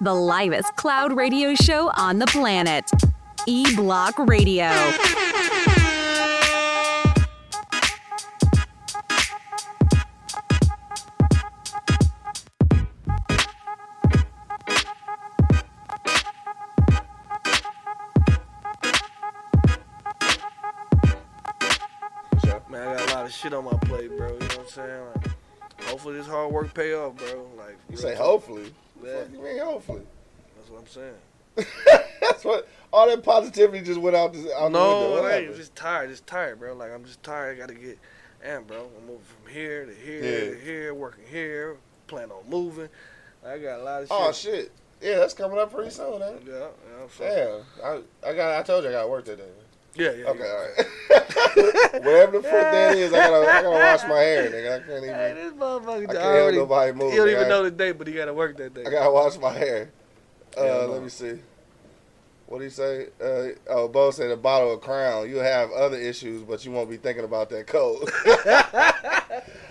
The livest cloud radio show on the planet. E Block Radio. Hopefully this hard work pay off, bro. Like You say hopefully. Yeah. Fuck you mean hopefully? That's what I'm saying. That's what all that positivity just went out. This, out the No. What I'm just tired. Just tired, bro. Like I'm just tired. I gotta get, and bro, I'm moving from here to here Yeah. to here, working here, plan on moving. I got a lot of oh, shit. Oh shit! Yeah, that's coming up pretty soon, man. Yeah, yeah. So, Damn, I, I got. I told you I got work that day. Yeah, yeah. Okay, yeah. all right. Whatever the fuck that is, I gotta. I gotta wash my hair, nigga. I can't even. Hey, this motherfucker I can't already. have nobody moving. he don't nigga. even know the day, but he gotta work that day. I gotta wash my hair. Uh, Yeah, let me see. What do you say? Uh, oh, Bo said a bottle of Crown. You'll have other issues, but you won't be thinking about that cold.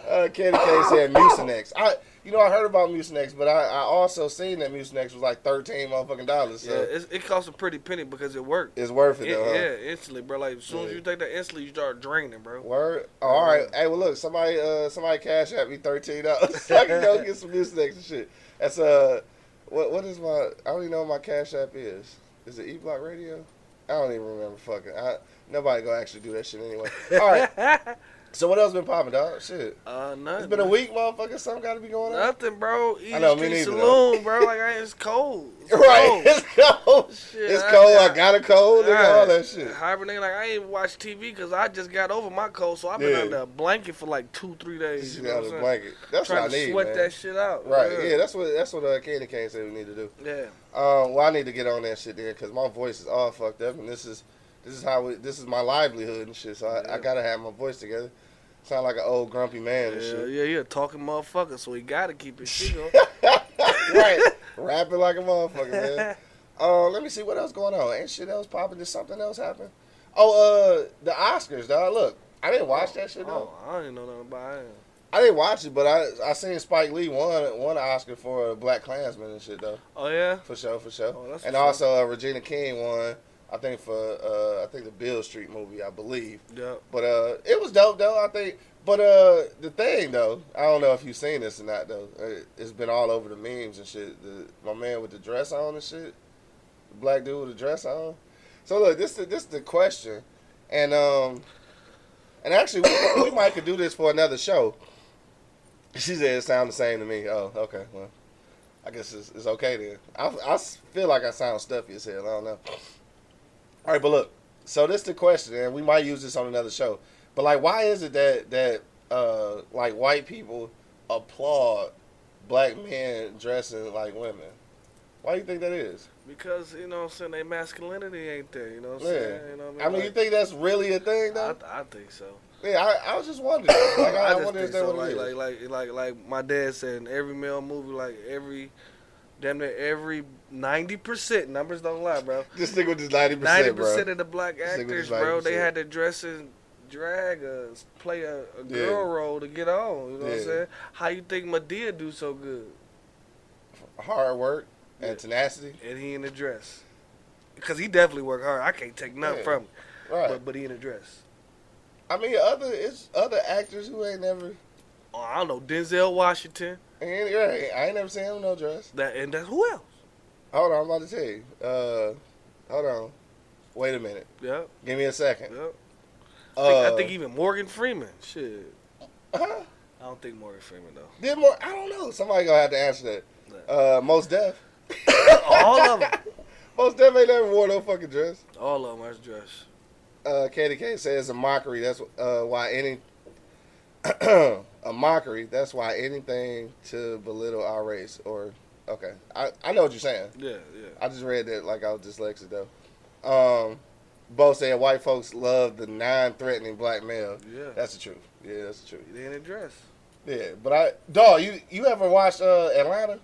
uh, Candy K said Mucinex. I, you know, I heard about Mucinex, but I, I also seen that Mucinex was like thirteen motherfucking dollars. yeah, So it's, it costs a pretty penny because it worked. it's worth it It- though. huh? yeah, instantly, bro. Like as soon as you take that instantly, you start draining, bro. Word. Oh, all right. Hey, well, look, somebody, uh, somebody cash at me thirteen dollars. I can go get some Mucinex and shit. That's uh, what what is my? I don't even know what my cash app is. Is it E Block Radio? I don't even remember. Fucking, I, nobody gonna actually do that shit anyway. All right. So what else been popping, dog? Shit. Uh, nothing. It's been a week, motherfucker. Something got to be going on. Nothing, bro. I know, me neither, Saloon, bro. Like, I, it's cold. It's Right. Cold. It's cold. Shit, It's I- cold. I I- got a cold. Nigga, all that shit. Hibernating. like I ain't watch TV because I just got over my cold, so I've been Yeah. under a blanket for like two, three days. You know what I'm blanket. That's Trying what I need, sweat man. that shit out. Right. Yeah. That's what that's what uh, Candy Cane said we need to do. yeah. Um, well, I need to get on that shit there because my voice is all fucked up, and this is this is how we, this is my livelihood and shit. So I, I gotta have my voice together. Sound like an old grumpy man and Yeah, shit. yeah, a talking motherfucker, so he gotta keep his shit on. right, rapping like a motherfucker, man. Uh, let me see what else going on. Ain't shit else popping? Did something else happen? Oh, uh, the Oscars, dog. Look, I didn't watch that shit though. Oh, I didn't know nothing about it. I didn't watch it, but I I seen Spike Lee won won an Oscar for a BlacKkKlansman and shit though. Oh yeah. For sure, for sure. Oh, and also uh, Regina King won. I think for uh, I think the Beale Street movie, I believe. Yeah. But uh, it was dope though. I think. But uh, the thing though, I don't know if you've seen this or not though. Uh, It's been all over the memes and shit. The, my man with the dress on and shit, the black dude with the dress on. So look, this is this is the question, and um, and actually we, we might could do this for another show. She said it sound the same to me. Oh, okay. Well, I guess it's, it's okay then. I, I feel like I sound stuffy as hell. I don't know. All right, but look. So this is the question, and we might use this on another show. But like, why is it that that uh, like white people applaud black men dressing like women? Why do you think that is? Because you know what I'm saying, their masculinity ain't there. You know what I'm Yeah. saying? You know what I mean, i mean you think that's really a thing though? I think so. yeah, I, I was just wondering. Like, I, I, just wonder if think that so. Like, like, like, like, like my dad said, in every male movie, like every, damn near every ninety percent numbers don't lie, bro. This stick with this ninety percent. bro. percent of the black actors, bro, they had to dress in drag, uh, play a, a Yeah. girl role to get on. You know what I'm saying? How you think Madea do so good, Hard work and Yeah. tenacity. and he in the dress? Because he definitely worked hard. I can't take nothing Yeah. from him, Right. but but he in the dress. I mean, other it's other actors who ain't never. Oh, I don't know Denzel Washington. Ain't, right, I ain't never seen him no dress. That and that's who else? Hold on, I'm about to tell you. Uh, hold on. Wait a minute. Yeah, Give me a second. yeah. I, Uh, think, I think even Morgan Freeman. Shit, huh? I don't think Morgan Freeman though. Did more? I don't know. Somebody gonna have to answer that. Uh, Mos Def. All of them. Mos Def ain't never wore no fucking dress. All of them are dressed. Uh, Katie K says it's a mockery. That's uh, why any a mockery. That's why anything to belittle our race or Okay, I, I know what you're saying. Yeah, yeah. I just read that like I was dyslexic though. Um, Bo said white folks love the non-threatening black male. Yeah. That's the truth. Yeah, that's the truth. They in a dress. Yeah, but I, dog, you you ever watched uh, Atlanta?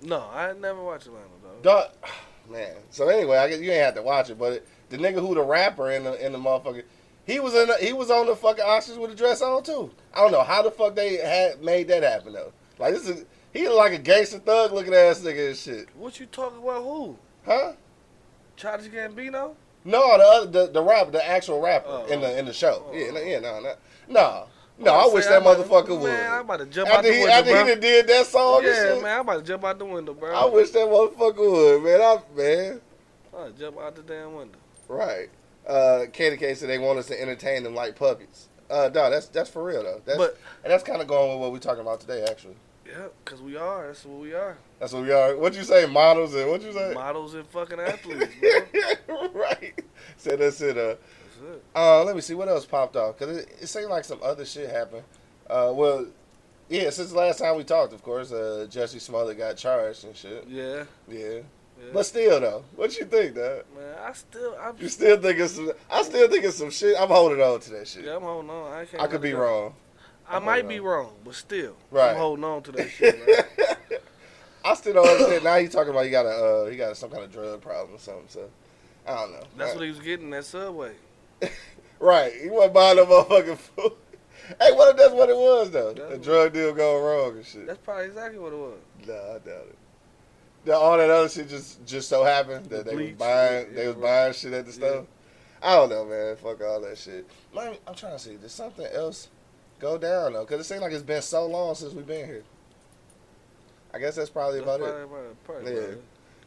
No, I never watched Atlanta though. Dog, man. So anyway, I guess you ain't have to watch it, but it, the nigga who the rapper in the in the motherfucker, he was in the, he was on the fucking ostrich with a dress on too. I don't know how the fuck they had made that happen though. Like this is he look like a gangster thug looking ass nigga and shit, What you talking about? Who? huh? Childish Gambino? No, the other, the the rapper, the actual rapper Oh, in the in the show. oh, yeah, no, yeah, no, no, no, no. I wish that I'm about motherfucker would. Man, I'm about to jump out the he window, after bro. he did that song and yeah, man, I'm about to jump out the window, bro. I wish that motherfucker would, man. I, man, I'm about to jump out the damn window. right. Uh, Katie K said they want us to entertain them like puppies. Uh, no, that's that's for real though. That's, But- and that's kind of going with what we're talking about today. Actually, Yeah, because we are. That's what we are. that's what we are. What you say, models and what you say? Models and fucking athletes, bro. right. Said that's it. Uh, That's it. Uh, let me see what else popped off because it, it seemed like some other shit happened. Uh, well, yeah, since the last time we talked, of course, uh, Jesse Smollett got charged and shit. Yeah. Yeah, yeah. but still though, what you think, dog? man, I still, I'm, You still think it's some? I still think it's some shit. I'm holding on to that shit. yeah, I'm holding on. I can't. I could be go. wrong. I I'm might be on. wrong, but still, Right. I'm holding on to that shit. I still don't understand. Now he's talking about he got a uh, he got some kind of drug problem or something. So I don't know. That's Uh, what he was getting that subway. Right, he wasn't buying no motherfucking food. hey, what if that's what it was though? That's A drug deal going wrong and shit. That's probably exactly what it was. Nah, I doubt it. Now, all that other shit just just so happened that they was buying yeah, they was right. buying shit at the Yeah. store. I don't know, man. Fuck all that shit. Man, I'm trying to see. Did something else go down though? Because it seems like it's been so long since we've been here. I guess that's probably That's about probably, it. probably, probably Yeah. it.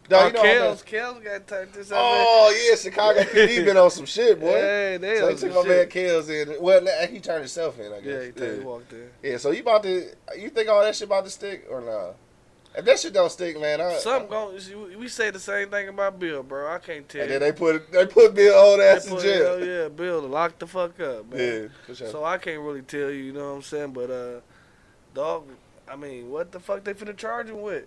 No, oh, you know, Kels, Kels got turned this out. oh yeah, Chicago PD been on some shit, boy. Hey, they so he took my man shit. Kills in. Well, he turned himself in. I guess. Yeah, he, yeah. he walked in. Yeah, so you about to? You think all that shit about to stick or nah? If that shit don't stick, man, I, Something going. We say the same thing about Bill, bro. I can't tell. And you. then they put they put Bill old ass in jail. hell yeah, Bill, lock the fuck up, man. Yeah, sure. So I can't really tell you, you know what I'm saying? But uh, dog, I mean, what the fuck they finna charge him with?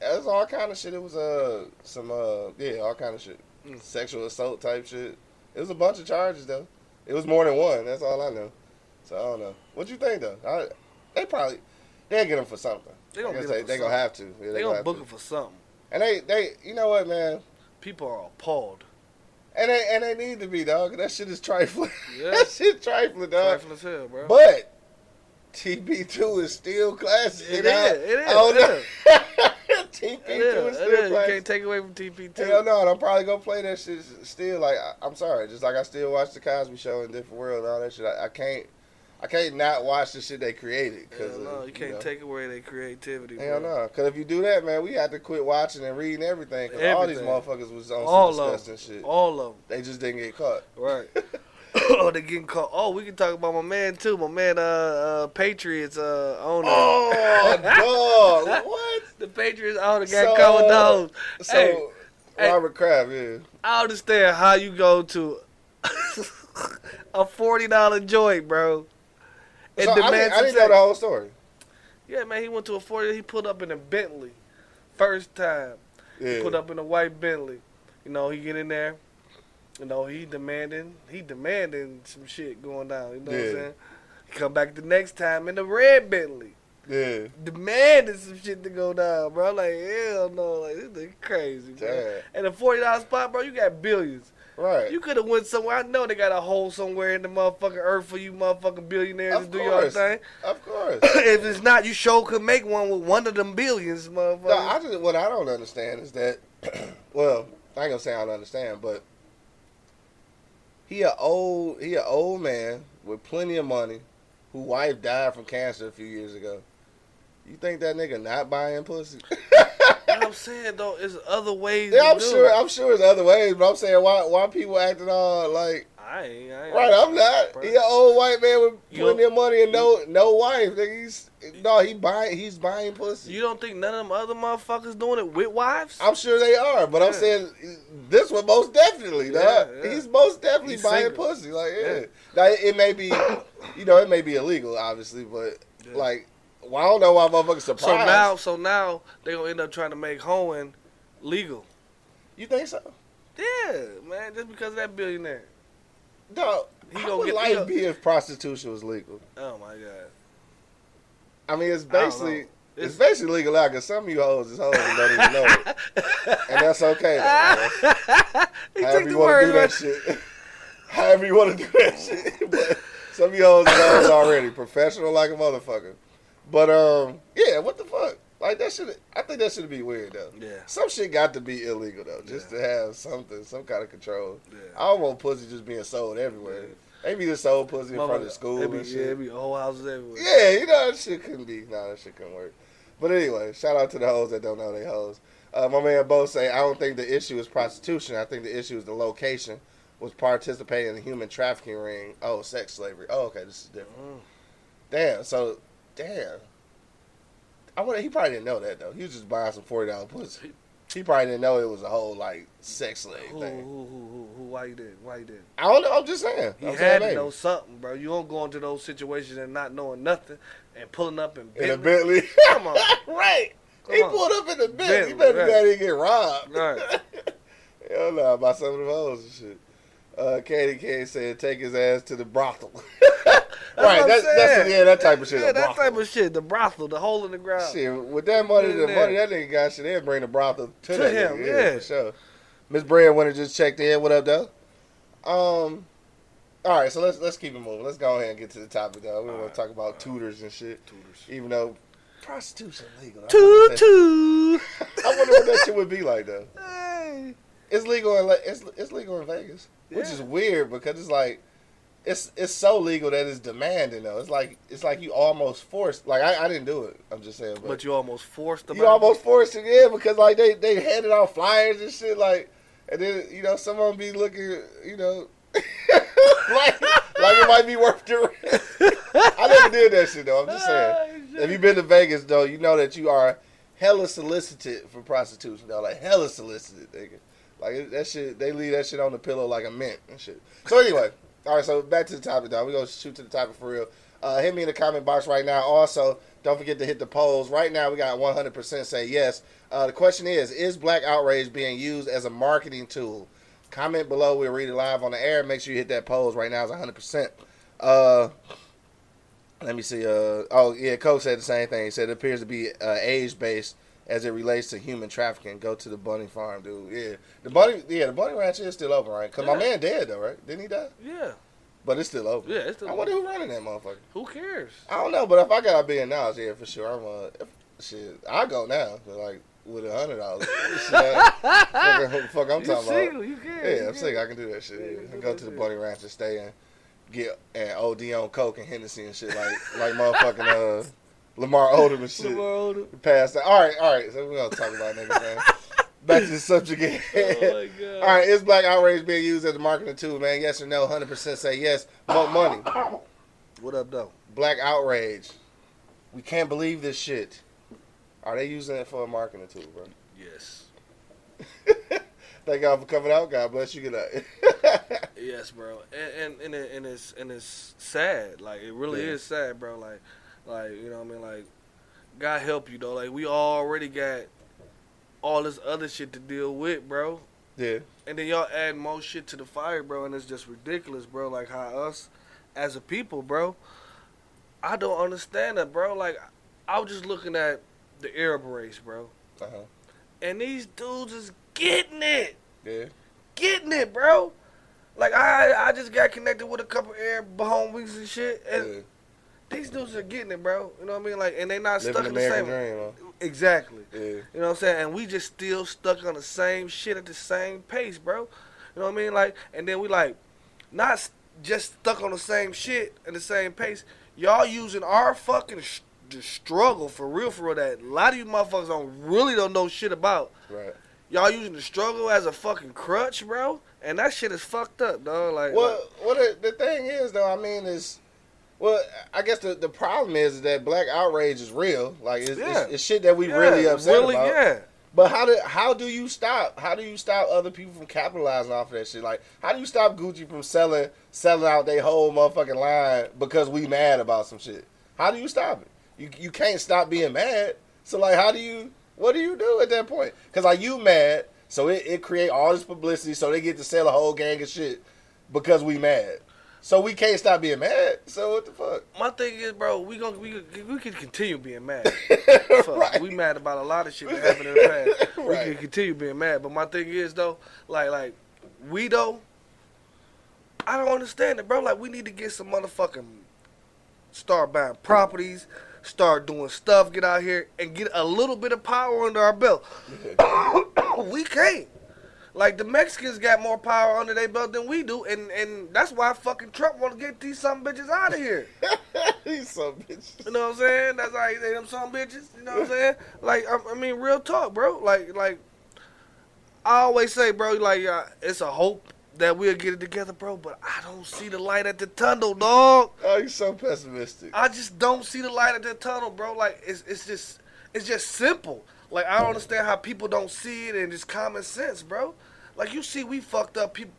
That's all kind of shit. It was uh some uh yeah all kind of shit, Mm. sexual assault type shit. It was a bunch of charges though. It was more than one. That's all I know. So I don't know. What you think though? I, they probably they get him for something. They gonna I guess get they, they gonna have to. Yeah, They gonna gonna book to. him for something. And they they you know what man. People are appalled. And they and they need to be dog. That shit is trifling. Yeah. that shit trifling dog. Trifling as hell, bro. But TP two is still classic. It is, it is, it know. TP two is, is still is. You classic. can't take away from TP two. Hell no, I'm probably gonna play that shit still. Like I, I'm sorry, just like I still watch the Cosby Show and Different World and all that shit. I, I can't, I can't not watch the shit they created. Cause Hell no, of, you can't know. take away their creativity. Hell bro. no, because if you do that, man, we have to quit watching and reading everything. Cause all these motherfuckers was on All some of disgusting shit. All of them. They just didn't get caught. Right. oh, they getting caught. Oh, we can talk about my man too. My man, uh, uh Patriots uh owner. Oh, dog, what? The Patriots owner got So, caught with those. So Hey, hey. Robert Kraft, yeah. I understand how you go to a forty dollar joint, bro. And So I demand didn't, I didn't know the whole story. Yeah, man, he went to a forty. He pulled up in a Bentley, first time. Yeah. Put up in a white Bentley. You know, he get in there. You know, he demanding, he demanding some shit going down. You know what I'm saying? He come back the next time in the red Bentley, Yeah. demanding some shit to go down, bro. Like hell no, like this nigga crazy, bro. Damn. And a forty dollar spot, bro, you got billions. Right. You could have went somewhere. I know they got a hole somewhere in the motherfucking earth for you motherfucking billionaires Of to do your thing. of course. if it's not, you sure could make one with one of them billions, motherfucker. No, I just what I don't understand is that, well, I ain't gonna say I don't understand, but he a old he a old man with plenty of money, who wife died from cancer a few years ago. You think that nigga not buying pussy? what I'm saying though is other ways. yeah, to I'm do sure. it. I'm sure there's other ways, but I'm saying why why people acting all like I ain't, I ain't right? I'm not. He an old white man with You plenty of money and no no wife. He's no he buying he's buying pussy. You don't think none of them other motherfuckers doing it with wives? I'm sure they are, but I'm saying this one most definitely, Yeah, yeah. He's most definitely He's buying single. pussy. Like, yeah. Yeah. Now, it may be, you know, it may be illegal, obviously, but Yeah. like, Well, I don't know why motherfuckers surprised. So now, so now they gonna end up trying to make hoeing legal. you think so? Yeah, man, just because of that billionaire. No. He How gonna would get- life be if prostitution was legal? Oh my god. I mean, it's basically it's, It's- basically legal out because some of you hoes is hoes and don't even know it, and that's okay. Though, However you want to do that shit. However you want to do that shit. But some of you hoes is hoes already professional like a motherfucker. But um, yeah, what the fuck? Like that should I think that should be weird though. Yeah. Some shit got to be illegal though, just to have something, some kind of control. Yeah. I don't want pussy just being sold everywhere. They be just sold pussy in front of school be, and yeah, shit. it be whole houses everywhere. Yeah, you know that shit couldn't be. Nah, that shit couldn't work. But anyway, shout out to the hoes that don't know they hoes. Uh, my man Bo say, I don't think the issue is prostitution. I think the issue is the location. Was participating in the human trafficking ring. Oh, sex slavery. Oh, okay, this is different. Mm. Damn. So, damn. I wonder. He probably didn't know that though. He was just buying some forty dollar pussy. He probably didn't know it was a whole like sex slave Who, who, thing. who, who, who, why you did? Why you did? I don't know. I'm just saying. He I'm had saying to know something, bro. You don't go into those situations and not knowing nothing and pulling up in in a Bentley. Bentley. Come on. right. Come he on. pulled up in the Bentley. Bentley, you better right. that get robbed. Right. Hell no, by some of the hoes and shit. Uh, Katie K said, take his ass to the brothel. Right, that's, that's yeah, that type of shit. Yeah, that type of shit. The brothel, the hole in the ground. Shit, with that money, the money that nigga got, shit, they'll bring the brothel to, To that him, nigga, yeah. for sure. Miss and just checked in. What up, though? Um, all right, so let's let's keep it moving. Let's go ahead and get to the topic, though. We want to talk about tutors and shit, Tutors. even though prostitution legal. Toot toot. I wonder what that shit would be like, though. Hey. It's legal in it's it's legal in Vegas, which is weird because it's like it's it's so legal that it's demanding though. It's like it's like you almost forced. Like I, I didn't do it. I'm just saying, but, But you almost forced them. you out. almost forced it in because like they they handed out flyers and shit. Like and then you know some of them be looking you know like like it might be worth the risk. I never did that shit though. I'm just saying. Oh, if you've been to Vegas though, you know that you are hella solicited for prostitution though. Like hella solicited, nigga. Like that shit, they leave that shit on the pillow like a mint and shit. So anyway, all right. So back to the topic, though. We're gonna shoot to the topic for real. Uh, hit me in the comment box right now. Also, don't forget to hit the polls. Right now, we got 100% say yes. Uh, the question is: Is Black outrage being used as a marketing tool? Comment below. We'll read it live on the air. Make sure you hit that polls right now. It's 100%. Uh, let me see. Uh, oh yeah, Coach said the same thing. He said it appears to be uh, age based as it relates to human trafficking. Go to the bunny farm, dude. Yeah, the bunny. Yeah, the bunny ranch is still open, right? Cause my man dead though, right? Didn't he die? Yeah. But it's still open. Yeah, it's still open. I wonder who running that motherfucker. Who cares? I don't know, but if I got a billion dollars, yeah, for sure. I'm uh, if, shit. I go now, but, like with a hundred dollars. Fuck, fuck, I'm you talking single, about. you can. Yeah, you I'm sick. I can do that shit. Yeah, Yeah, do go that to the shit. bunny ranch and stay and get and OD on coke and Hennessy and shit like like motherfucking uh Lamar Odom and shit. Lamar Odom. Past that. All right, all right. So we're gonna talk about niggas, man. Back to the subject again. Oh my god. All right, is black outrage being used as a marketing tool, man? Yes or no? Hundred percent say yes. Vote money. What up, though? Black outrage. We can't believe this shit. Are they using it for a marketing tool, bro? Yes. Thank God for coming out. God bless you. Good night. Yes, bro. And and and, it, and it's and it's sad. Like it really Yeah. is sad, bro. Like like you know what I mean. Like God help you though. Like we already got all this other shit to deal with, bro. yeah. And then y'all add more shit to the fire, bro, and it's just ridiculous, bro. Like how us as a people, bro, I don't understand that, bro. Like I was just looking at the Arab race, bro, Uh huh. and these dudes is getting it, Yeah. getting it, bro. Like I, I just got connected with a couple Arab homies and shit, and yeah. These dudes are getting it, bro. You know what I mean? Like, and they not Living stuck in the American same. dream. Huh? Exactly. Yeah. You know what I'm saying? And we just still stuck on the same shit at the same pace, bro. You know what I mean? Like, and then we like not just stuck on the same shit at the same pace. Y'all using our fucking sh- the struggle for real, for real. That a lot of you motherfuckers don't really don't know shit about. Right. Y'all using the struggle as a fucking crutch, bro. And that shit is fucked up, dog. Like, Well, well, the, the thing is, though, I mean, is well, I guess the, the problem is that black outrage is real. Like, it's, Yeah. it's, it's shit that we yeah, really upset really, about. yeah. But how do how do you stop? How do you stop other people from capitalizing off of that shit? Like, how do you stop Gucci from selling selling out their whole motherfucking line because we mad about some shit? How do you stop it? You you can't stop being mad. So like, how do you? What do you do at that point? Because like you mad, so it, it create all this publicity, so they get to sell a whole gang of shit because we mad. So we can't stop being mad. So what the fuck? My thing is, bro, we gonna we we can continue being mad. Fuck, Right. We mad about a lot of shit that happened in the past. We can continue being mad, but my thing is though, like like we though, I don't understand it, bro. Like we need to get some motherfucking start buying properties, start doing stuff, get out here and get a little bit of power under our belt. we can't. Like the Mexicans got more power under their belt than we do, and and that's why fucking Trump want to get these some bitches out of here. These some bitches. You know what I'm saying? That's how you say them some bitches. You know what I'm saying? Like I, I mean, real talk, bro. Like like I always say, bro. Like uh, it's a hope that we'll get it together, bro. But I don't see the light at the tunnel, dog. Oh, you so pessimistic. I just don't see the light at the tunnel, bro. Like it's it's just it's just simple. Like I don't understand how people don't see it and it's common sense, bro. Like you see, we fucked up. People,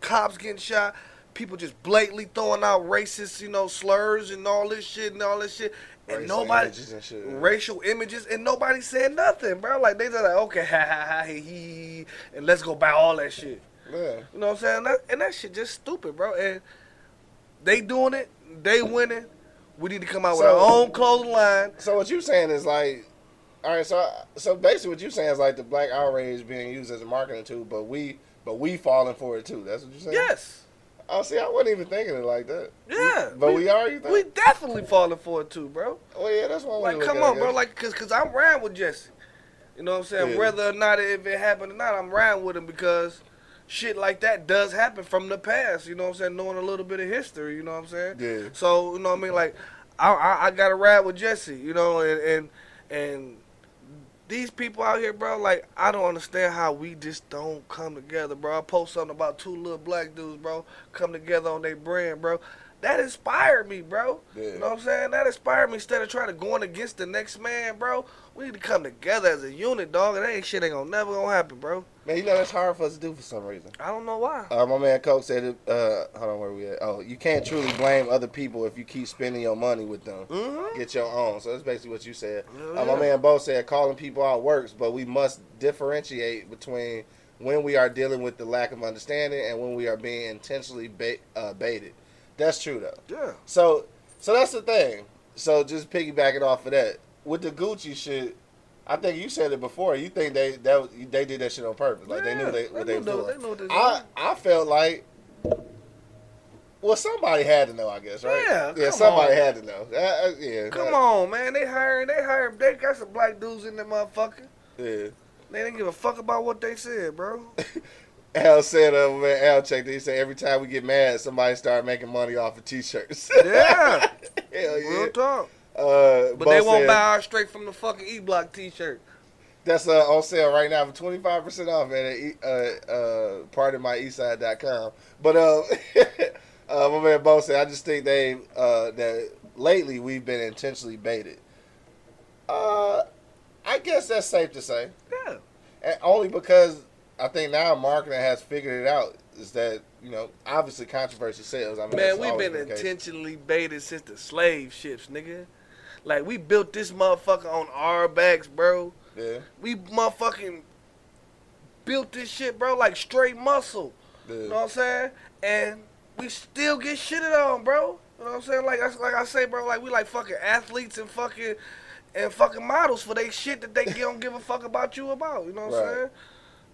cops getting shot. People just blatantly throwing out racist, you know, slurs and all this shit and all this shit, and Racial nobody images and shit. racial images and nobody said nothing, bro. Like they just like okay, ha ha ha, he, he, and let's go buy all that shit. Yeah. You know what I'm saying? That, and that shit just stupid, bro. And they doing it, they winning. We need to come out with our own clothing line. So what you saying is like, all right. So so basically, what you're saying is like the black outrage being used as a marketing tool, but we but we falling for it too. That's what you're saying? Yes. Oh, see, I wasn't even thinking it like that. Yeah. But we, are. You think? We definitely falling for it too, bro. oh yeah, that's one way Like, come on, bro. Like, cause, cause I'm riding with Jesse. You know what I'm saying? Yeah. Whether or not if it happened or not, I'm riding with him because shit like that does happen from the past. You know what I'm saying? Knowing a little bit of history. You know what I'm saying? Yeah. So you know what I mean? Like, I I, I got to ride with Jesse. You know, and and and these people out here, bro. Like, I don't understand how we just don't come together, bro. I post something about two little black dudes, bro, come together on their brand, bro. That inspired me, bro. Yeah. You know what I'm saying? That inspired me instead of trying to going against the next man, bro. We need to come together as a unit, dog. And that ain't shit ain't gonna never gonna happen, bro. Man, you know that's hard for us to do for some reason. I don't know why. Uh, my man Coke said, it, uh, hold on, where we at? Oh, you can't truly blame other people if you keep spending your money with them. Mm-hmm. Get your own. So that's basically what you said. Hell Uh, my yeah. man Bo said calling people out works, but we must differentiate between when we are dealing with the lack of understanding and when we are being intentionally bait, uh, baited. That's true though. Yeah. So, so that's the thing. So just piggybacking off of that with the Gucci shit. I think you said it before. You think they that they did that shit on purpose? Like they knew Yeah, they, what they, knew was doing. They knew they I I felt like, well, somebody had to know. I guess right? Yeah, yeah. Somebody on. had to know. Uh, uh, yeah, Come that- on, man. They hiring. They hiring. They got some black dudes in there, motherfucker. Yeah. They didn't give a fuck about what they said, bro. Al said, uh, man, Al checked it. He said every time we get mad, somebody start making money off of t-shirts. Yeah. Hell yeah. Real talk. Uh, But Bo they won't said- buy ours straight from the fucking E Block T-shirt. That's uh, on sale right now for twenty five percent off at E- uh, uh, pardonmyeastside.com. But uh, uh, my man Bo said, I just think they uh, that lately we've been intentionally baited. Uh, I guess that's safe to say, Yeah. and only because I think now marketing has figured it out. Is that you know obviously controversy sells. I mean, Man, we've been intentionally baited since the slave ships, nigga. Like we built this motherfucker on our backs, bro. Yeah, We motherfucking built this shit, bro, like straight muscle. yeah. You know what I'm saying? And we still get shitted on, bro. You know what I'm saying? Like I, like I say, bro, like we like fucking athletes and fucking and fucking models for they shit that they don't give a fuck about you about. You know what I'm saying?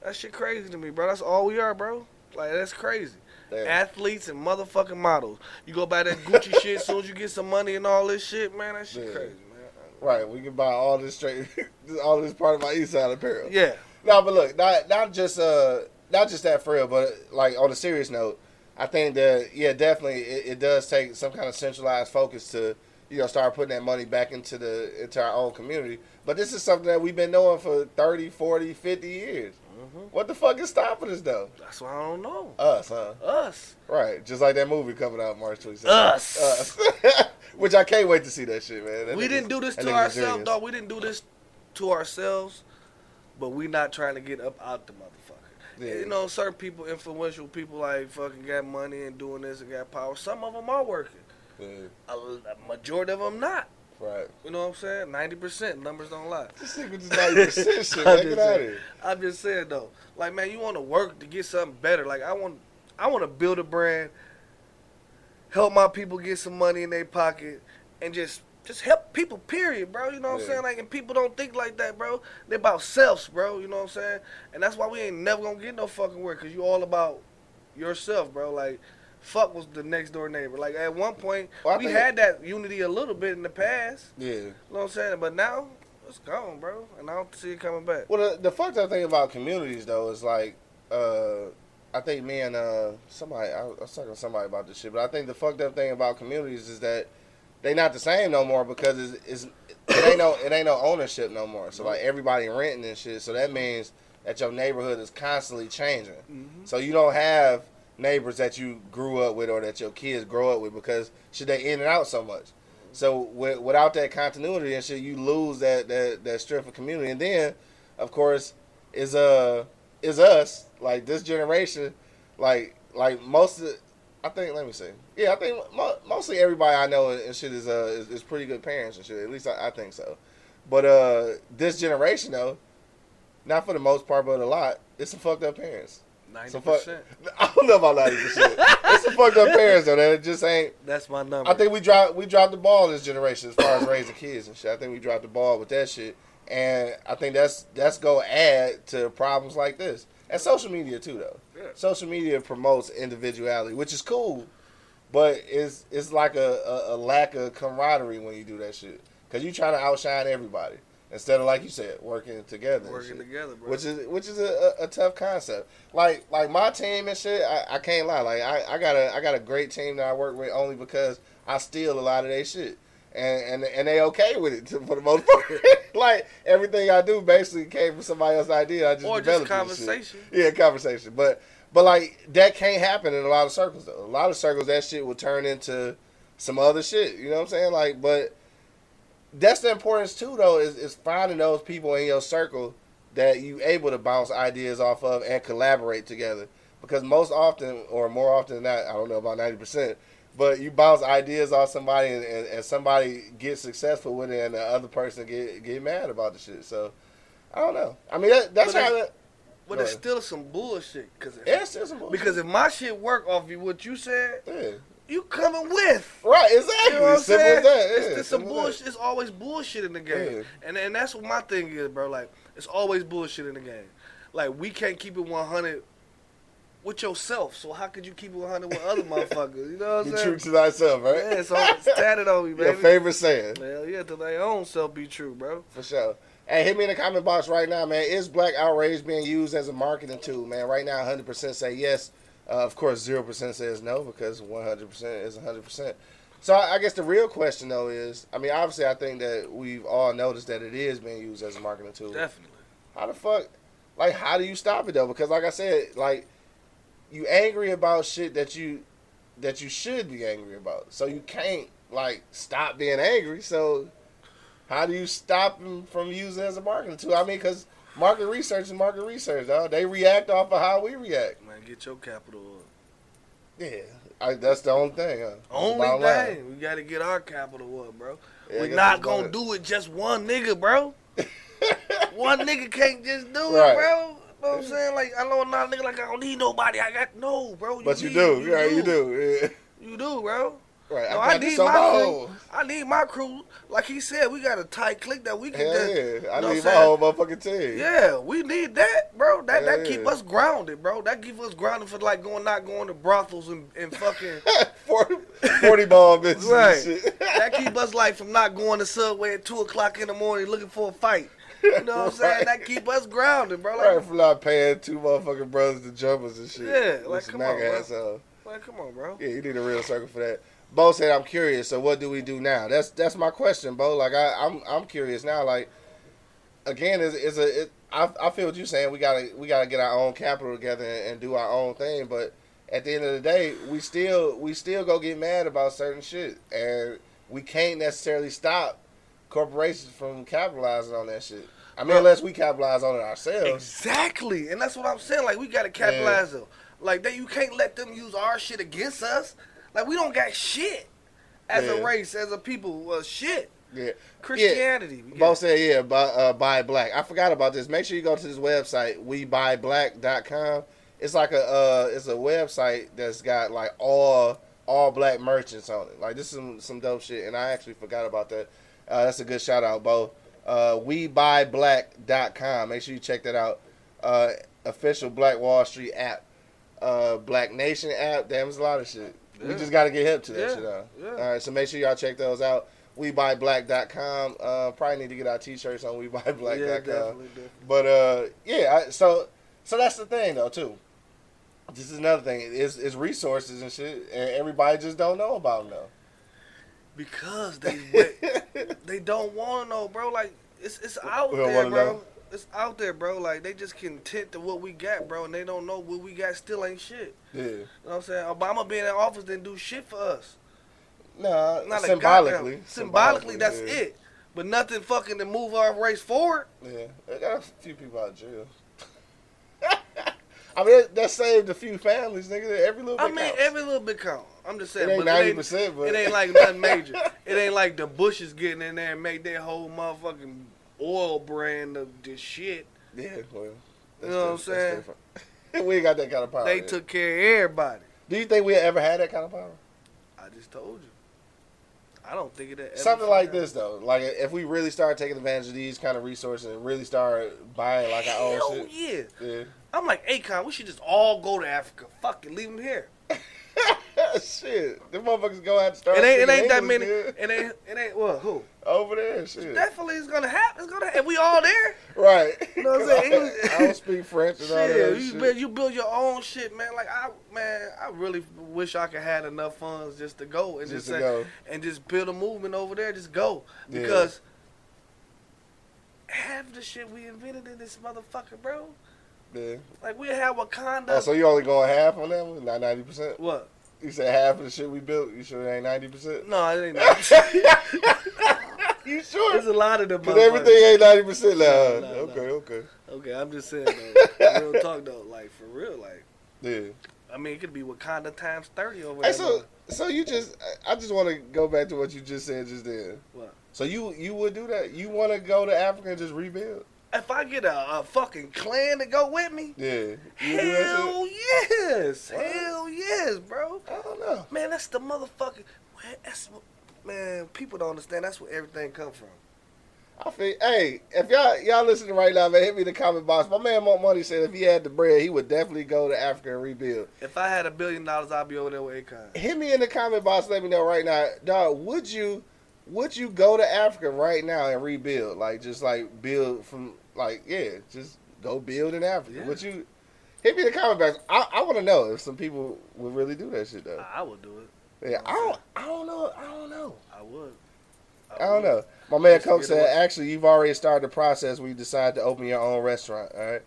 That shit crazy to me, bro. That's all we are, bro. Like that's crazy. Damn. Athletes and motherfucking models. You go buy that Gucci shit as soon as you get some money and all this shit, man. That shit Yeah. crazy, man. Right, we can buy all this straight, all this part of my East Side apparel. Yeah. No, but look, not not just uh not just that for real, but like on a serious note, I think that yeah, definitely it, it does take some kind of centralized focus to you know start putting that money back into the into our own community. But this is something that we've been doing for 30, 40, 50 years. Mm-hmm. What the fuck is stopping us though? That's why I don't know. Us, huh? Us. Right, just like that movie coming out March 27th. Us. Us. Which I can't wait to see that shit, man. That we didn't do this to ourselves, dog. We didn't do this to ourselves, but we not trying to get up out the motherfucker. Yeah. You know, certain people, influential people, like fucking got money and doing this and got power. Some of them are working. Yeah, A, a majority of them not. Right. You know what I'm saying? Ninety percent numbers don't lie. This nigga just ninety percent shit. I'm Man, just get out of saying. here. I'm just saying though, like man, you want to work to get something better. Like I want, I want to build a brand, help my people get some money in their pocket, and just just help people. Period, bro. You know what Yeah. I'm saying? Like, and people don't think like that, bro. They about selves, bro. You know what I'm saying? And that's why we ain't never gonna get no fucking work, cause you all about yourself, bro. Like. Fuck was the next door neighbor. Like at one point, Well, we had that unity a little bit in the past. Yeah. You know what I'm saying? But now it's gone, bro, and I don't see it coming back. Well, the, the fucked up thing about communities though is like, uh, I think me and uh, somebody I, was talking to somebody about this shit, but I think the fucked up thing about communities is that they not the same no more because it's, it's it ain't no it ain't no ownership no more. So like everybody renting and shit. So that means that your neighborhood is constantly changing. Mm-hmm. So you don't have neighbors that you grew up with or that your kids grow up with because should they in and out so much. So with, without that continuity and shit, you lose that, that that strength of community. And then, of course, is uh is us like this generation, like like most of, I think. Let me see. Yeah, I think mo- mostly everybody I know and shit is uh is, is pretty good parents and shit. At least I, I think so. But uh this generation though, not for the most part, but a lot, it's some fucked up parents. Ninety Some fuck. I don't know about ninety percent. it's some fucked up parents though. That just ain't. That's my number. I think we dropped we dropped the ball this generation as far as raising kids and shit. I think we dropped the ball with that shit, and I think that's that's gonna add to problems like this. And social media too, though. Yeah. Social media promotes individuality, which is cool, but it's it's like a, a, a lack of camaraderie when you do that shit because you trying to outshine everybody instead of like you said working together. working together, bro. which is which is a, a, a tough concept. Like like my team and shit, I, I can't lie. Like I, I got a I got a great team that I work with only because I steal a lot of their shit. And, and and they okay with it for the most part. like everything I do basically came from somebody else's idea. I just or just developed this conversation. Yeah, conversation. But but like that can't happen in a lot of circles though. A lot of circles that shit will turn into some other shit. You know what I'm saying? Like but that's the importance too though is, is finding those people in your circle that you able to bounce ideas off of and collaborate together because most often or more often than not i don't know about 90% but you bounce ideas off somebody and, and, and somebody gets successful with it and the other person get get mad about the shit so i don't know i mean that, that's But how that, But it's still some bullshit. Cause if, it's just some bullshit. because if my shit work off of what you said, yeah. You coming with. right exactly You know what I'm simple saying? as that yeah, it's, it's some bullshit. It's always bullshit in the game, Yeah. and and that's what my thing is, bro. Like it's always bullshit in the game. Like we can't keep it 100 with yourself. So how could you keep it 100 with other motherfuckers? You know what I'm saying? true to thyself right Yeah, so it's tatted on me, your favorite saying Hell yeah, to their own self be true, bro. For sure. Hey, hit me in the comment box right now, man. Is black outrage being used as a marketing tool, man? Right now, 100% say yes. Uh, of course, 0% says no because 100% is 100%. So I I guess the real question, though, is I mean, obviously, I think that we've all noticed that it is being used as a marketing tool. Definitely. How the fuck, like, how do you stop it, though? Because, like I said, like, you angry about shit that you that you should be angry about. So you can't, like, stop being angry. So how do you stop them from using it as a marketing tool? I mean, because market research is market research, dog. They react off of how we react. Man, get your capital up. Yeah, I, that's the only thing. Huh? Only bottom line. thing. We gotta get our capital up, bro. Yeah, we guess not gonna do it just one nigga, bro. one nigga can't just do Right. it, bro. You know what I'm saying? Like I know not a nigga like I don't need nobody. I got no, bro. But you need- do, yeah, you do, yeah. You do, bro. Right, No, I I need my my crew. I need my crew. Like he said, we got a tight click that we can Hell just, yeah, I you know what need my whole motherfucking team. Yeah, we need that, bro. That that keep yeah. us grounded, bro. That keep us grounded for like going not going to brothels and, and fucking 40, 40 ball bitches Right. shit. that keep us like from not going to subway at two o'clock in the morning looking for a fight. You know what I'm saying? Right. That keep us grounded, bro. Like, Right, for not paying two motherfucking brothers to jumpers and shit. Yeah, like, come on, bro. ass uh, like, come on, bro. Yeah, you need a real circle for that. Bo said, "I'm curious. So what do we do now?" That's that's my question, Bo. Like I, I'm I'm curious now. Like again, is is a it, I I feel what you're saying. We gotta we gotta get our own capital together and, and do our own thing. But at the end of the day, we still we still go get mad about certain shit, and we can't necessarily stop corporations from capitalizing on that shit. I mean, unless we capitalize on it ourselves. Exactly, and that's what I'm saying. Like we gotta capitalize though. Like that, you can't let them use our shit against us. Like we don't got shit as Yeah. a race, as a people. Well, shit. Yeah. Christianity. we Bo got- said, yeah, buy, uh, buy black. I forgot about this. Make sure you go to this website, webuyBlack.com. It's like a uh, it's a website that's got like all all black merchants on it. Like this is some, some dope shit, and I actually forgot about that. Uh, that's a good shout out, Bo. Uh, webuyBlack.com. Make sure you check that out. Uh, official Black Wall Street app, uh, Black Nation app. Damn, there's a lot of shit. We just got to get hip to that Yeah, shit out. yeah. All right, so make sure y'all check those out. WeBuyBlack.com. Uh, probably need to get our t-shirts on yeah, WeBuyBlack.com. definitely, definitely. But uh, yeah. I, so so that's the thing though too. This is another thing. Is is resources and shit, and everybody just don't know about them though. Because they they don't want to know, bro. Like it's it's out there, bro. know. It's out there, bro. Like they just content to what we got, bro, and they don't know what we got still ain't shit. Yeah. You know what I'm saying? Obama being in office didn't do shit for us. Nah, Not symbolically. goddamn- symbolically, that's yeah. it. But nothing fucking to move our race forward. Yeah, I got a few people out of jail. I mean, that, that saved a few families, nigga. Every little bit I mean, counts. every little bit count. I'm just saying, It ain't but 90%, ain't, but- it ain't like nothing major. it ain't like the Bushes getting in there and make their whole motherfucking oil brand of this shit. yeah, well, You know what I'm saying? we ain't got that kind of power. They yet. took care of everybody. Do you think we ever had that kind of power? I just told you. I don't think it ever Something like fucking- this though, like if we really start taking advantage of these kind of resources and really start buying like our own Hell shit, yeah. yeah. I'm like, Akon, we should just all go to Africa. Fuck it, leave them here. shit, them motherfuckers go out and start. It ain't, it ain't that many. dude. It ain't, it ain't, what, who? over there. Shit, Definitely it's gonna happen. It's gonna happen. We all there. right. You know what I'm saying? English- I don't speak French and all that. Shit, you shit. build, you build your own shit, man. Like I, man, I really wish I could have enough funds just to go and Just just, say, go. and just build a movement over there. Just go Yeah. because half the shit we invented in this motherfucker, bro. Yeah. Like we have Wakanda. Oh, so you only going half on that one, not ninety percent. what? You said half of the shit we built. You sure it ain't ninety percent? No, it ain't. That. You sure? There's a lot of them. Because everything ain't ninety percent now. No, no, okay, no. okay. Okay, I'm just saying though. real talk though, like for real, like Yeah. I mean, it could be Wakanda times thirty over Hey, there. so so you just I I just want to go back to what you just said just then. What? So you you would do that? You want to go to Africa and just rebuild? If I get a, a fucking clan to go with me, Yeah. You would do that hell yes, What? hell yes, bro. I don't know. Man, that's the motherfucking. man, That's what, man. People don't understand. That's where everything come from. I feel. Hey, if y'all y'all listening right now, man, hit me in the comment box. My man Monk Money said if he had the bread, he would definitely go to Africa and rebuild. If I had a billion dollars, I'd be over there with Akon. Hit me in the comment box. Let me know right now, dog. Would you would you go to Africa right now and rebuild? Like just like build from like yeah, just go build in Africa. Yeah. Would you? Hit me in the comment box. I, I want to know if some people would really do that shit though. I, I would do it. Yeah, I don't. I don't know. I don't know. I would. I don't know. My man Coke said, actually, you've already started the process where you decide to open your own restaurant. All right.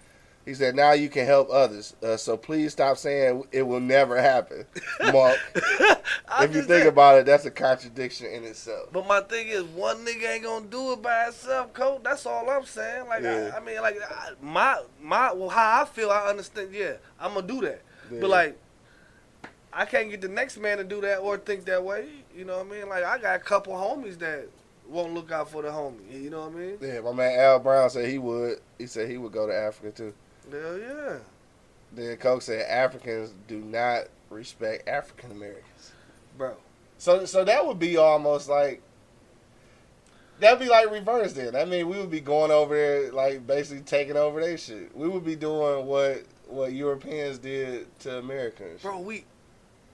He said, now you can help others. Uh, so please stop saying it will never happen, Mark. If you think said- about it, that's a contradiction in itself. But my thing is, one nigga ain't gonna do it by himself, coach. That's all I'm saying. Like, Yeah. I, I mean, like, I, my my well, how I feel, I understand. Yeah, I'm gonna do that. Yeah. But like, I can't get the next man to do that or think that way. You know what I mean? Like, I got a couple homies that won't look out for the homie. You know what I mean? Yeah, my man Al Brown said he would. He said he would go to Africa too. Hell yeah. Then Coke said Africans do not respect African Americans. Bro. So so that would be almost like that'd be like reverse then. I mean we would be going over there like basically taking over their shit. We would be doing what what Europeans did to Americans. Bro, we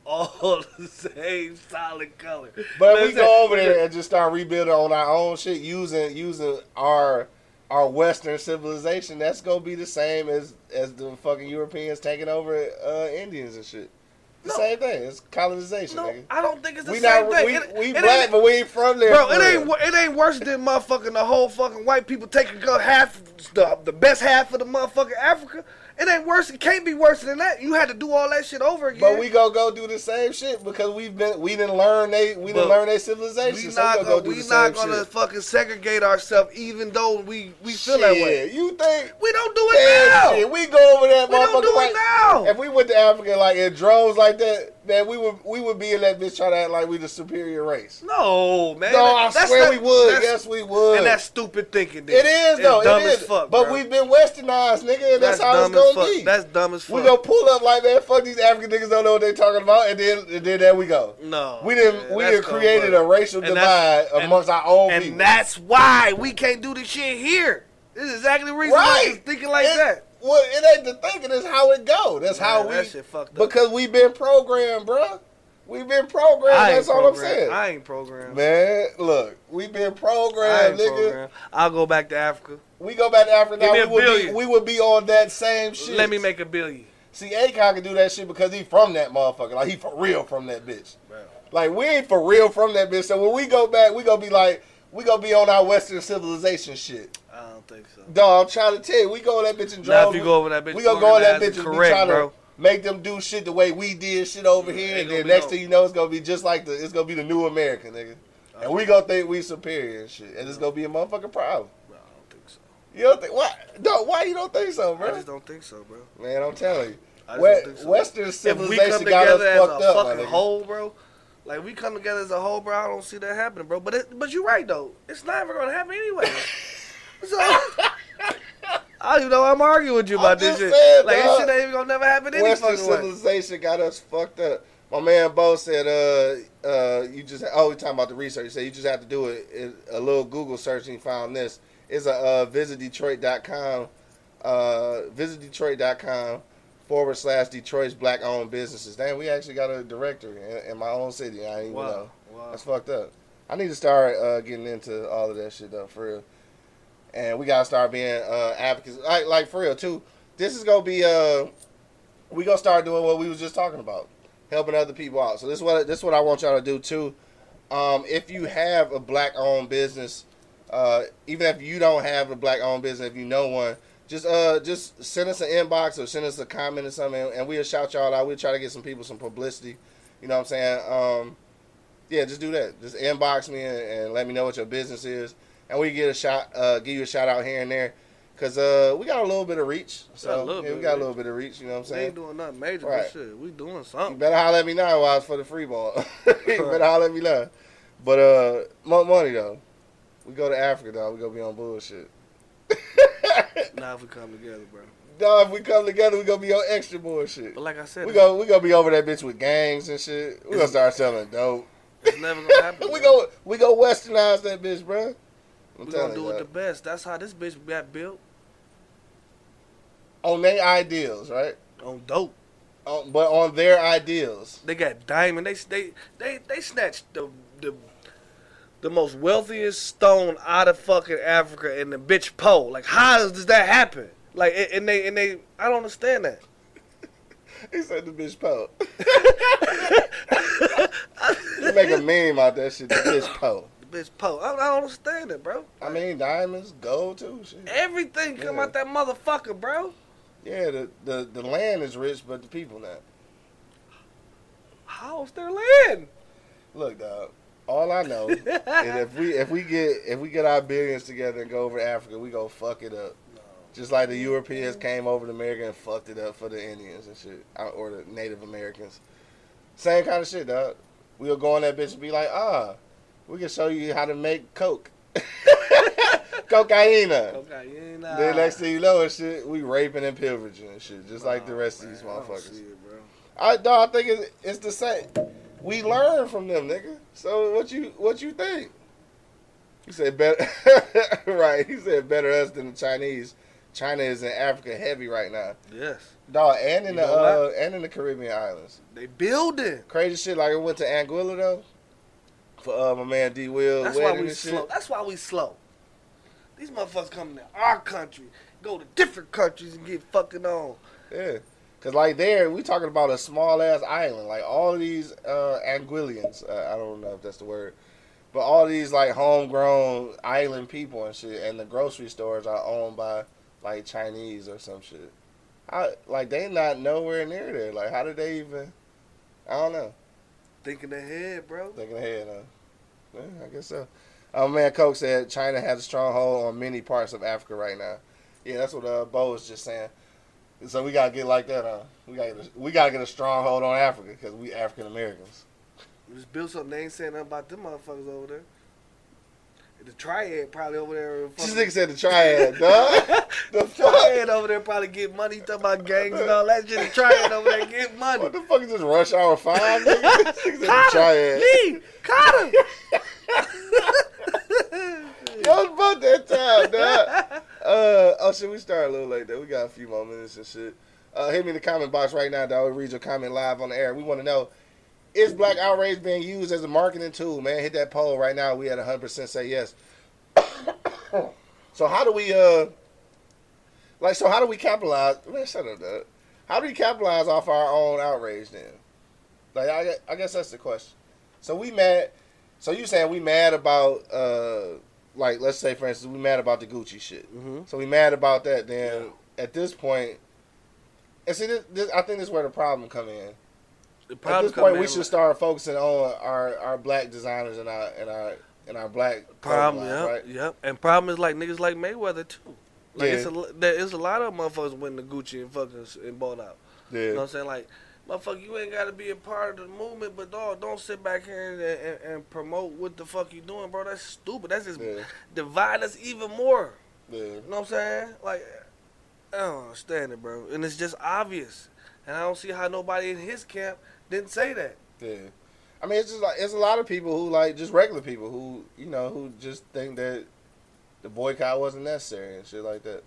all the same solid color. But if we go over there and just start rebuilding on our own shit using using our our Western civilization, that's gonna be the same as as the fucking Europeans taking over uh, Indians and shit. The No. same thing. It's colonization, No, nigga. I don't think it's the We same not thing. we, It- we it black, but we ain't from there. Bro, it ain't it ain't worse than motherfucking the whole fucking white people taking half the the best half of the motherfucking Africa. It ain't worse. It can't be worse than that. You had to do all that shit over again. But we go go do the same shit because we've been we didn't learn they we didn't learn their civilization. we so not we gonna, gonna, we not gonna shit. fucking segregate ourselves, even though we we feel that way. You think? We don't do it now. shit, we go over that We don't motherfucker do like it now. if we went to Africa like in droves like that, man, we would we would be in that bitch trying to act like we the superior race. No, man. No, I That's swear not- we would. Yes, we would. And that's stupid thinking. Then. it is It's though. dumb it as fuck. but bro. we've been westernized, nigga, and that's, how it's gonna fuck. be. That's dumb as fuck. we gonna pull up like man, fuck these African niggas don't know what they talking about, and then and then there we go. no, We didn't. man, we that's cold created a racial And divide that's- and- amongst our own and people. that's why we can't do this shit here. This is exactly the reason why right? I'm thinking like It- that. Well, it ain't the thinking. It's how it go. That's how Man, we. that shit fucked up. Because we've been programmed, bruh. We've been programmed. I That's all I'm saying. I ain't programmed. Man, look, we've been programmed, nigga. programmed. I'll go back to Africa. We go back to Africa now. We would, be, we would be on that same shit. Let me make a billion. See, Akon can do that shit because he from that motherfucker. Like he for real from that bitch. Like we ain't for real from that bitch. So when we go back, we gonna be like, we gonna be on our Western civilization shit. I don't think so. Dog, I'm trying to tell you, we go on that bitch and Now, if you go over that bitch, we gonna go on that bitch and and correct, be trying bro. to make them do shit the way we did shit over here, and then next no- thing you know, it's gonna be just like the it's gonna be the new American nigga, and we gonna think we superior and shit, and it's gonna be a motherfucking problem. No, I don't think so. You don't think why? No, why you don't think so, bro? I just don't think so, bro. Man, I'm telling you, I just we- don't think so. Western If we come got us together as fucked a up, fucking whole, bro. Like we come together as a whole, bro. I don't see that happening, bro. But it, but you're right though. It's never gonna happen anyway. so I don't even know why I'm arguing with you about this shit. saying, like dog. this shit ain't even gonna never happen any Western fucking way. civilization got us fucked up. My man Bo said, uh, uh, you just, oh, we talking about the research. He said you just have to do it, it a little Google search and he found this. It's a uh, visitdetroit.com, uh, visitdetroit.com forward slash Detroit's black owned businesses. Damn, we actually got a directory in, in my own city. I didn't even know. Wow, wow. That's fucked up. I need to start uh, getting into all of that shit though, for real. And we gotta start being uh, advocates, like like for real too. This is gonna be uh, we gonna start doing what we was just talking about, helping other people out. So this is what this is what I want y'all to do too. Um, if you have a black owned business, uh, even if you don't have a black owned business, if you know one, just uh just send us an inbox or send us a comment or something, and we'll shout y'all out. We'll try to get some people some publicity. You know what I'm saying? Um, yeah, just do that. Just inbox me and, and let me know what your business is, and we get a shot, uh, give you a shout out here and there, cause uh, we got a little bit of reach. So yeah, we got a little bit of reach. You know what I'm saying? We ain't doing nothing major, Right. but shit, we doing You something. better holler at me now while it's for the free ball. you better holler at me now. But uh, money though, we go to Africa though. We gonna be on bullshit. Now if we come together, bro. Dog, if we come together, we gonna be on extra bullshit. But like I said, We go, we gonna be over that bitch with gangs and shit. We gonna start selling dope. it's never gonna happen. we bro. go, we go westernize that bitch, bro. I'm We gonna do it the best. That's how this bitch got built on their ideals, right? on dope. On, but on their ideals. They got diamond. They they they they snatched the the the most wealthiest stone out of fucking Africa in the bitch pole. Like how does that happen? Like and- they and they I don't understand that. He said the bitch po. you make a meme out that shit, the bitch po. Bitch pole. I, I don't understand it, bro. I mean, diamonds, gold too. Shit. Everything come Yeah. out that motherfucker, bro. Yeah, the, the the land is rich, but the people not. How's their land? Look, dog. All I know is if we if we get if we get our billions together and go over to Africa, we go fuck it up. Just like the Europeans came over to America and fucked it up for the Indians and shit, uh, or the Native Americans. Same kind of shit, dog. We'll go on that bitch and be like, ah, we can show you how to make coke, cocaina. Okay, you ain't uh, Then next thing you know, and shit, we raping and pillaging and shit, just like the rest of these I motherfuckers. see it, bro. I dog, I think it's, it's the same. We learn from them, nigga. So what you what you think? He said better, right? He said better us than the Chinese. China is in Africa heavy right now, Yes, dog, and in You the uh, and in the Caribbean islands. they building. Crazy shit. Like I went to Anguilla though for uh, my man D Will That's why we shit. slow. That's why we slow. These motherfuckers come to our country, go to different countries and get fucking on. Yeah. Cause like there, we talking about a small ass island. Like all of these uh, Anguillians, uh, I don't know if that's the word, but all these like homegrown island people and shit, and the grocery stores are owned by like Chinese or some shit. I like they not nowhere near there. Like how did they even? I don't know. Thinking ahead, bro. Thinking ahead, huh? Yeah, I guess so. Oh man, Coke said China has a stronghold on many parts of Africa right now. Yeah, that's what uh, Bo was just saying. So we gotta get like that, huh? We gotta get a, we gotta get a stronghold on Africa because we African Americans. Just build something. They ain't saying nothing about them motherfuckers over there. The triad probably over there. This nigga said the triad, dog. the triad over there probably get money. Talking about gangs and all that shit. The triad over there get money. What the fuck is this rush hour five? Nigga? This nigga said the triad. Lee, him. Yo, it's that time, dog. Uh, oh shit, we started a little late though. We got a few more minutes and shit. Uh, hit me in the comment box right now, dog. we Read your comment live on the air. We want to know: Is black outrage being used as a marketing tool? Man, hit that poll right now. We at 100 percent say yes. so how do we uh, like, so how do we capitalize? Man, shut up, dog. How do we capitalize off our own outrage then? Like, I, I guess that's the question. So we mad. So you saying we mad about uh like let's say for instance we mad about the Gucci shit. Mhm. So we mad about that. Then at this point, and see this, this I think this is where the problem come in. The At this point, we should like- start focusing on our our black designers and our and our and our black Problem, clothing yep, right? yep. And problem is like niggas like Mayweather too. Like Yeah. it's a there is a lot of motherfuckers winning the Gucci and fucking and bought out. You know Yeah, what I'm saying? Like, motherfucker, you ain't got to be a part of the movement, but dog, don't sit back here and, and, and promote what the fuck you doing, bro. That's stupid. That's just Yeah. divide us even more. yeah. You know what I'm saying? Like, I don't understand it, bro. And it's just obvious. And I don't see how nobody in his camp didn't say that. Yeah. I mean, it's just like it's a lot of people who like just regular people who you know who just think that the boycott wasn't necessary and shit like that.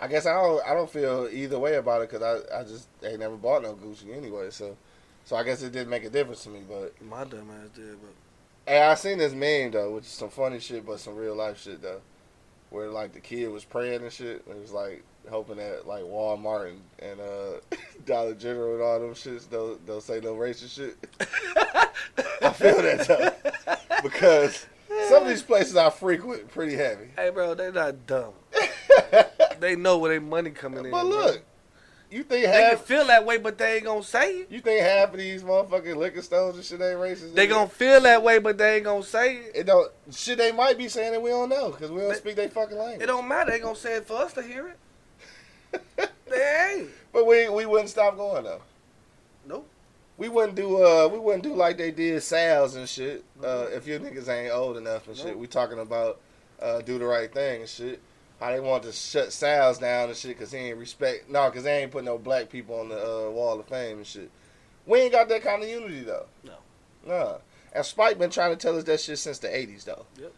I guess I don't I don't feel either way about it because I I just ain't never bought no Gucci anyway. So so I guess it didn't make a difference to me. But My dumb ass did, but hey, I seen this meme though, which is some funny shit, but some real life shit though, where like the kid was praying and shit. And it was like hoping that like Walmart and, and uh, Dollar General and all them shits don't don't say no racist shit. I feel that though because some of these places I frequent pretty heavy. hey, bro, they're not dumb. they know where their money coming in. but bro. look, you think they can half feel that way, but they ain't gonna say it. you think half of these motherfucking liquor stores and shit ain't racist? They gonna feel that way, but they ain't gonna say it. it don't shit. They might be saying it. We don't know because we don't They- speak their fucking language. It don't matter. They gonna say it for us to hear it. they ain't. But we we wouldn't stop going though. Nope. We wouldn't do uh we wouldn't do like they did Sal's and shit. Uh, if you niggas ain't old enough and shit, we talking about uh do the right thing and shit. How they want to shut Sal's down and shit because he ain't respect. No, because they ain't put no black people on the uh, wall of fame and shit. We ain't got that kind of unity though. No. Nah. And Spike been trying to tell us that shit since the '80s though. Yep.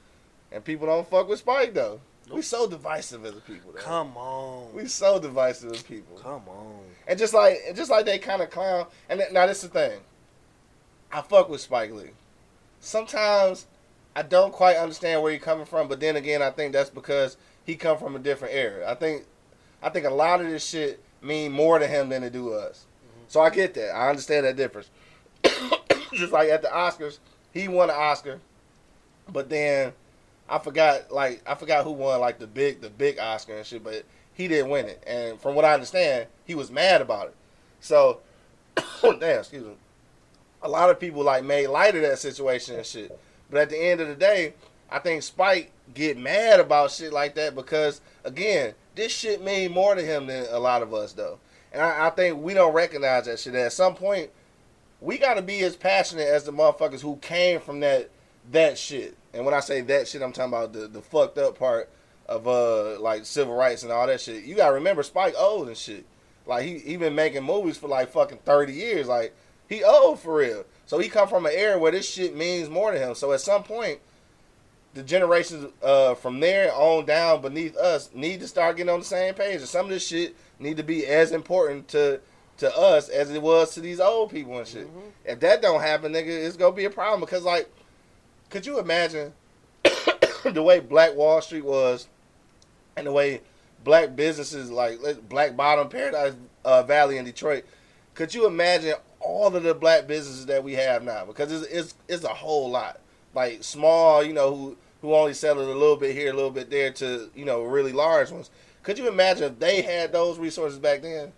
And people don't fuck with Spike though. We so divisive as a people. Though. Come on. We so divisive as people. Come on. And just like and just like they kind of clown. And th- now this is the thing. I fuck with Spike Lee. Sometimes I don't quite understand where you're coming from, but then again, I think that's because he come from a different era. I think I think a lot of this shit mean more to him than it do us. So I get that. I understand that difference. just like at the Oscars, he won an Oscar, but then I forgot like I forgot who won like the big the big Oscar and shit, but he didn't win it. And from what I understand, he was mad about it. So damn, excuse me. A lot of people like made light of that situation and shit. But at the end of the day, I think Spike get mad about shit like that because again, this shit mean more to him than a lot of us though. And I, I think we don't recognize that shit. At some point, we gotta be as passionate as the motherfuckers who came from that that shit. And when I say that shit, I'm talking about the, the fucked up part of uh like civil rights and all that shit. You gotta remember Spike old and shit. Like he he been making movies for like fucking thirty years. Like he old for real. So he come from an era where this shit means more to him. So at some point, the generations uh from there on down beneath us need to start getting on the same page. And some of this shit need to be as important to to us as it was to these old people and shit. If that don't happen, nigga, it's gonna be a problem because like, could you imagine the way Black Wall Street was and the way black businesses like Black Bottom, Paradise uh, Valley in Detroit? Could you imagine all of the black businesses that we have now? Because it's it's, it's a whole lot. Like small, you know, who who only settled a little bit here, a little bit there, to you know really large ones. Could you imagine if they had those resources back then?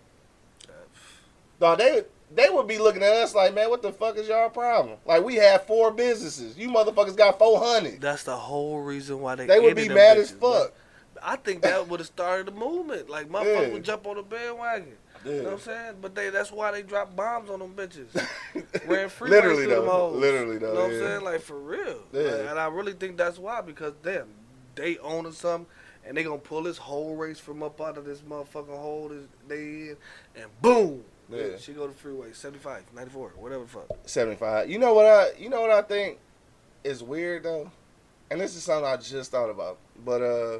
Dog, they they would be looking at us like, man, what the fuck is y'all problem? Like we have four businesses, you motherfuckers got four hundred. That's the whole reason why they. They would be mad as bitches, bro. fuck. I think that would have started the movement. Like motherfuckers Yeah. would jump on the bandwagon. You know what I'm saying? But they that's why they drop bombs on them bitches. Ran freeways Literally, through them though. hoes. Literally, though, You know what I'm saying? Like for real. Yeah. Like, and I really think that's why because damn, they owning something and they gonna pull this whole race from up out of this motherfucking hole that they in and boom. Yeah. She go to freeway, 75, 94, whatever the fuck. 75. You know what I you know what I think is weird though? And this is something I just thought about. But uh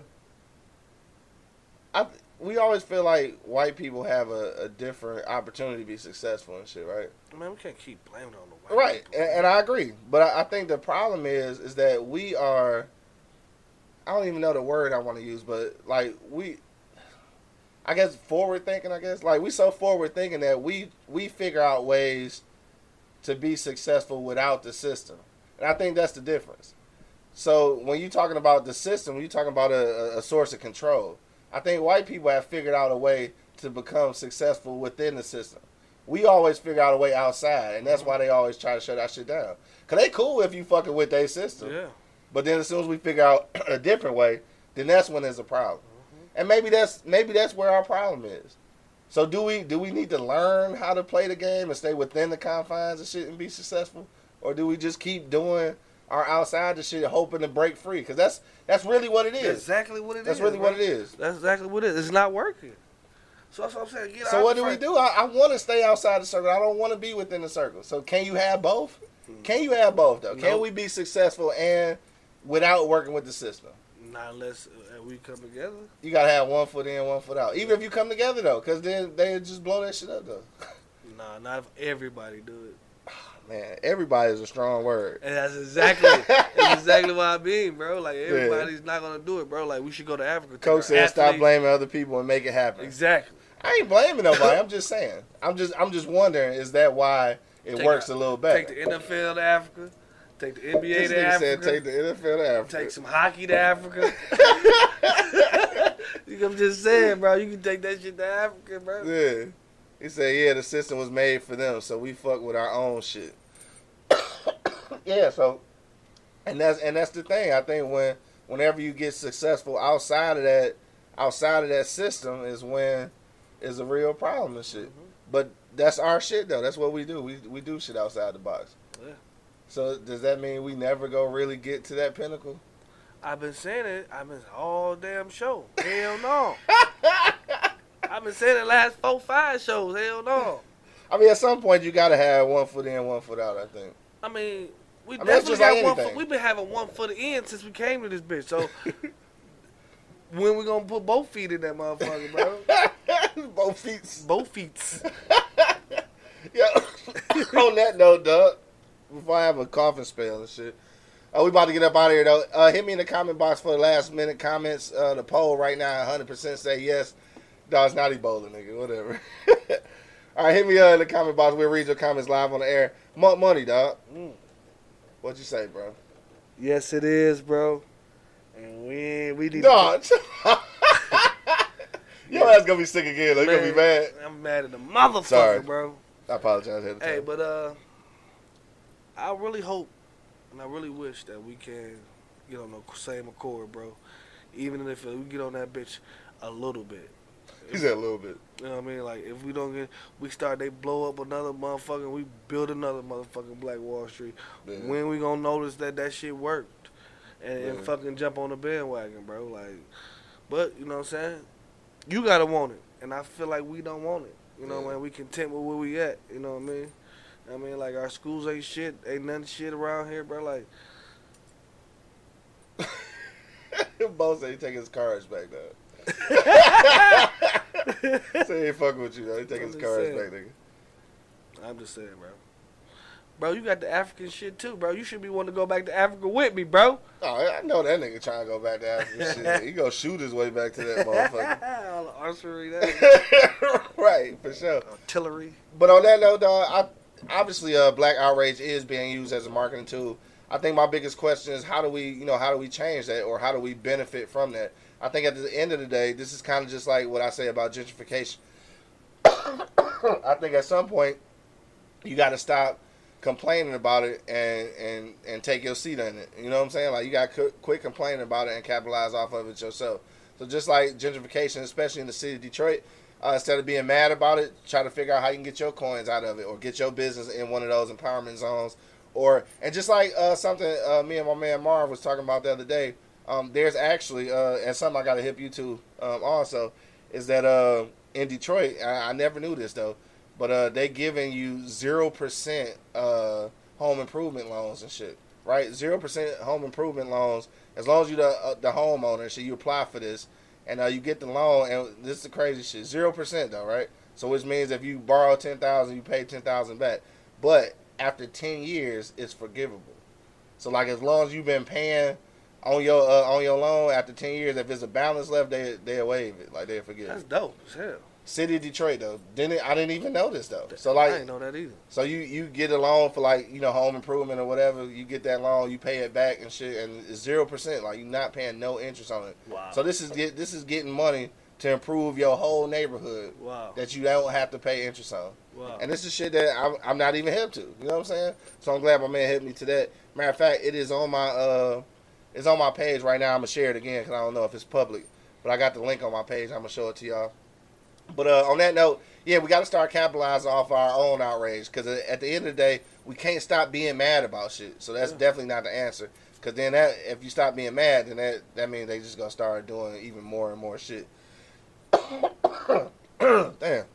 I we always feel like white people have a, a different opportunity to be successful and shit, right? Man, we can't keep blaming on the white Right, people. and, and I agree. But I, I think the problem is is that we are I don't even know the word I want to use, but like we I guess forward thinking, I guess. Like we so forward thinking that we we figure out ways to be successful without the system. And I think that's the difference. So when you're talking about the system, you're talking about a- a source of control. I think white people have figured out a way to become successful within the system. We always figure out a way outside, and that's mm-hmm. why they always try to shut that shit down. Cause they cool if you fucking with their system. Yeah. But then as soon as we figure out a different way, then that's when there's a problem. Mm-hmm. And maybe that's maybe that's where our problem is. So do we do we need to learn how to play the game and stay within the confines of shit and be successful, or do we just keep doing our outside the shit hoping to break free? Because that's that's really what it is. That's exactly what it is. That's really bro. what it is. That's exactly what it is. It's not working. So that's what I'm saying. Get So what do we do? I, I want to stay outside the circle. I don't want to be within the circle. So can you have both? Can you have both though? Can we be successful and without working with the system? Not unless uh, we come together. You gotta have one foot in, one foot out. Even if you come together though, because then they just blow that shit up though. Nah, not if everybody do it. Man, everybody is a strong word. And that's exactly that's exactly what I mean, bro. Like everybody's not gonna do it, bro. Like we should go to Africa. Coach said, "Stop blaming other people and make it happen." Exactly. I ain't blaming nobody. I'm just saying. I'm just, I'm just wondering, is that why it Take works a- a little better? Take the NFL to Africa. Take the NBA this to Africa. said, "Take the NFL to Africa." Take some hockey to Africa. I'm just saying, bro. You can take that shit to Africa, bro. Yeah. He said, yeah, the system was made for them, so we fuck with our own shit. yeah, so and that's and that's the thing. I think when whenever you get successful outside of that outside of that system is when is a real problem and shit. Mm-hmm. But that's our shit though. That's what we do. We we do shit outside the box. Yeah. So does that mean we never go really get to that pinnacle? I've been saying it. I've been all damn show. Hell no. I've been saying it last four, five shows. Hell no. I mean, at some point you gotta have one foot in, one foot out. I think. I mean, we I mean, definitely just got like one. anything. Foot, we've been having one foot in since we came to this bitch. So when we gonna put both feet in that motherfucker, bro? Both feet. both feet. Yeah. On that note, Doug, before I have a coughing spell and shit, uh, we about to get up out of here though. Uh, hit me in the comment box for the last minute comments. Uh, the poll right now, 100% say yes. Dog, it's not Ebola, nigga. Whatever. All right, hit me uh, in the comment box. We'll read your comments live on the air. Monk money, dog. Mm. What'd you say, bro? Yes, it is, bro. And we we need. Dog. Your ass gonna be sick again. They're gonna be mad. I'm mad at the motherfucker, Sorry. bro. I apologize. ahead Hey, but uh, I really hope and I really wish that we can get on the same accord, bro. Even if we get on that bitch a little bit. He said a little bit. You know what I mean? Like if we don't get, we start they blow up another motherfucker, we build another motherfucking Black Wall Street. Yeah. When we gonna notice that that shit worked, and, and fucking jump on the bandwagon, bro? Like, but you know what I'm saying? You gotta want it, and I feel like we don't want it. You know, Yeah. man, we content with where we at. You know what I mean? I mean, like our schools ain't shit, ain't nothing shit around here, bro. Like, Bo said he taking his cards back though. Say he ain't fucking with you though. He taking his cards saying. back, nigga. I'm just saying, bro. Bro, you got the African shit too, bro. You should be wanting to go back to Africa with me, bro. Oh, I know that nigga trying to go back to Africa. shit. He gonna shoot his way back to that motherfucker. All the archery, that right, for sure. artillery. But on that note, dog, I, obviously, uh, black outrage is being used as a marketing tool. I think my biggest question is how do we, you know, how do we change that, or how do we benefit from that? I think at the end of the day, this is kind of just like what I say about gentrification. I think at some point, you got to stop complaining about it and and and take your seat in it. You know what I'm saying? Like you got to quit complaining about it and capitalize off of it yourself. So just like gentrification, especially in the city of Detroit, Uh, instead of being mad about it, try to figure out how you can get your coins out of it or get your business in one of those empowerment zones. Or and just like uh, something uh, me and my man Marv was talking about the other day, um, there's actually uh, and something I got to hip you to um, also is that uh, in Detroit, I, I never knew this though, but uh, they giving you zero percent uh, home improvement loans and shit, right? Zero percent home improvement loans as long as you the uh, the homeowner, so you apply for this and uh, you get the loan. And this is the crazy shit, zero percent though, right? So which means if you borrow ten thousand, you pay ten thousand back, but after ten years, it's forgivable. So like as long as you've been paying on your uh, on your loan after ten years, if there's a balance left, they they waive it, like they forgive. That's it. dope as hell. City of Detroit though, didn't I didn't even know this though. So like I didn't know that either. so you you get a loan for like you know home improvement or whatever. You get that loan, you pay it back and shit, and it's zero percent. Like you're not paying no interest on it. Wow. So this is get this is getting money to improve your whole neighborhood Wow. that you don't have to pay interest on. Wow. And this is shit that I'm, I'm not even hip to. You know what I'm saying? So I'm glad my man hit me to that. Matter of fact, it is on my uh, it's on my page right now. I'm gonna share it again because I don't know if it's public, but I got the link on my page. I'm gonna show it to y'all. But uh, on that note, yeah, we got to start capitalizing off our own outrage because at the end of the day, we can't stop being mad about shit. So that's definitely not the answer. Because then that if you stop being mad, then that that means they just gonna start doing even more and more shit. Damn.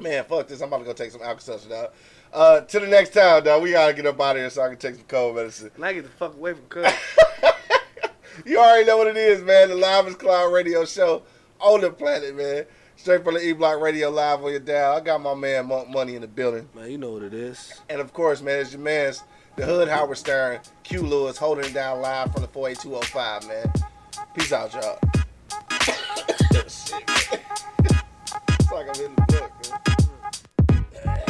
Man, fuck this. I'm about to go take some Alka-Seltzer, dog. Uh, to the next time, dog. We gotta get up out of here so I can take some cold medicine. And I get the fuck away from Cuz. You already know what it is, man. The Livest Cloud Radio Show on the planet, man. Straight from the E Block Radio Live on your dial. I got my man Monk Money in the building. Man, you know what it is. And of course, man, it's your man's the Hood Howard Stern, Q Lewis holding it down live from the 48205, man. Peace out, y'all. Shit, it's like I'm in the book, man.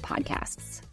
podcasts.